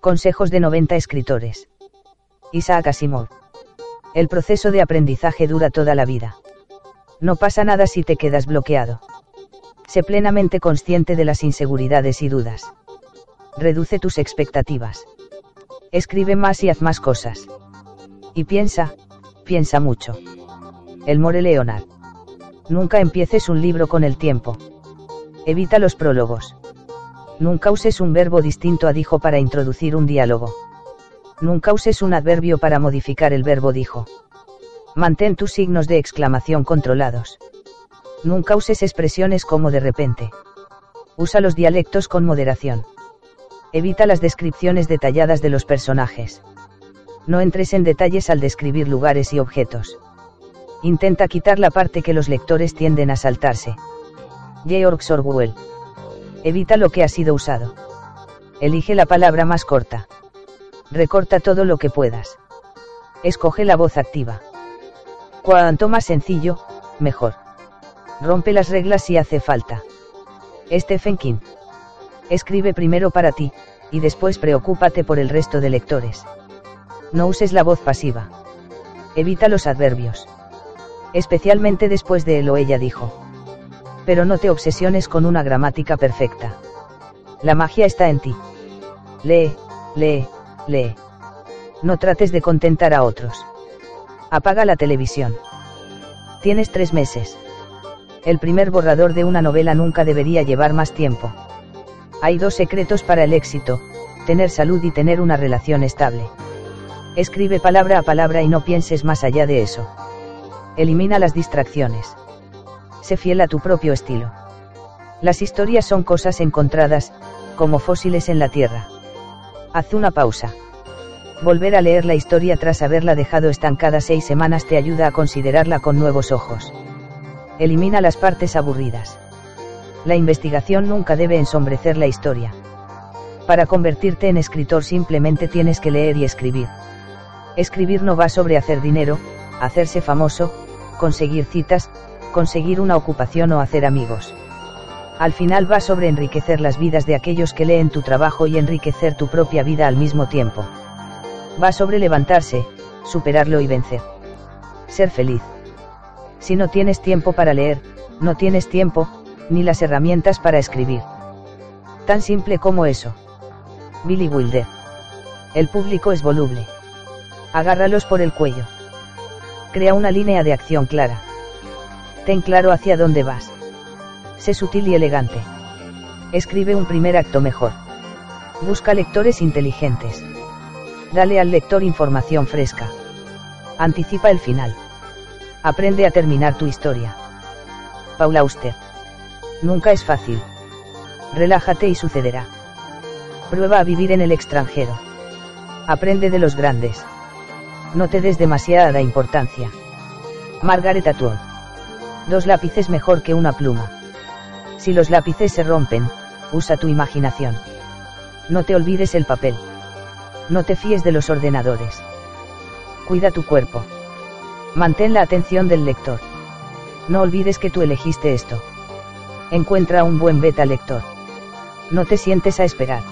Consejos de 90 escritores. Isaac Asimov. El proceso de aprendizaje dura toda la vida. No pasa nada si te quedas bloqueado. Sé plenamente consciente de las inseguridades y dudas. Reduce tus expectativas. Escribe más y haz más cosas. Y piensa, piensa mucho. Elmore Leonard. Nunca empieces un libro con el tiempo. Evita los prólogos. Nunca uses un verbo distinto a dijo para introducir un diálogo. Nunca uses un adverbio para modificar el verbo dijo. Mantén tus signos de exclamación controlados. Nunca uses expresiones como de repente. Usa los dialectos con moderación. Evita las descripciones detalladas de los personajes. No entres en detalles al describir lugares y objetos. Intenta quitar la parte que los lectores tienden a saltarse. Georg Orwell. Evita lo que ha sido usado. Elige la palabra más corta. Recorta todo lo que puedas. Escoge la voz activa. Cuanto más sencillo, mejor. Rompe las reglas si hace falta. Stephen King. Escribe primero para ti, y después preocúpate por el resto de lectores. No uses la voz pasiva. Evita los adverbios. Especialmente después de él o ella dijo. Pero no te obsesiones con una gramática perfecta. La magia está en ti. Lee, lee, lee. No trates de contentar a otros. Apaga la televisión. Tienes tres meses. El primer borrador de una novela nunca debería llevar más tiempo. Hay dos secretos para el éxito, tener salud y tener una relación estable. Escribe palabra a palabra y no pienses más allá de eso. Elimina las distracciones. Sé fiel a tu propio estilo. Las historias son cosas encontradas, como fósiles en la tierra. Haz una pausa. Volver a leer la historia tras haberla dejado estancada seis semanas te ayuda a considerarla con nuevos ojos. Elimina las partes aburridas. La investigación nunca debe ensombrecer la historia. Para convertirte en escritor simplemente tienes que leer y escribir. Escribir no va sobre hacer dinero, hacerse famoso, conseguir citas, conseguir una ocupación o hacer amigos. Al final va sobre enriquecer las vidas de aquellos que leen tu trabajo y enriquecer tu propia vida al mismo tiempo. Va sobre levantarse, superarlo y vencer. Ser feliz. Si no tienes tiempo para leer, no tienes tiempo, ni las herramientas para escribir. Tan simple como eso. Billy Wilder. El público es voluble. Agárralos por el cuello. Crea una línea de acción clara. Ten claro hacia dónde vas. Sé sutil y elegante. Escribe un primer acto mejor. Busca lectores inteligentes. Dale al lector información fresca. Anticipa el final. Aprende a terminar tu historia. Paula Auster. Nunca es fácil. Relájate y sucederá. Prueba a vivir en el extranjero. Aprende de los grandes. No te des demasiada importancia. Margaret Atwood. Dos lápices mejor que una pluma. Si los lápices se rompen, usa tu imaginación. No te olvides el papel. No te fíes de los ordenadores. Cuida tu cuerpo. Mantén la atención del lector. No olvides que tú elegiste esto. Encuentra un buen beta lector. No te sientes a esperar.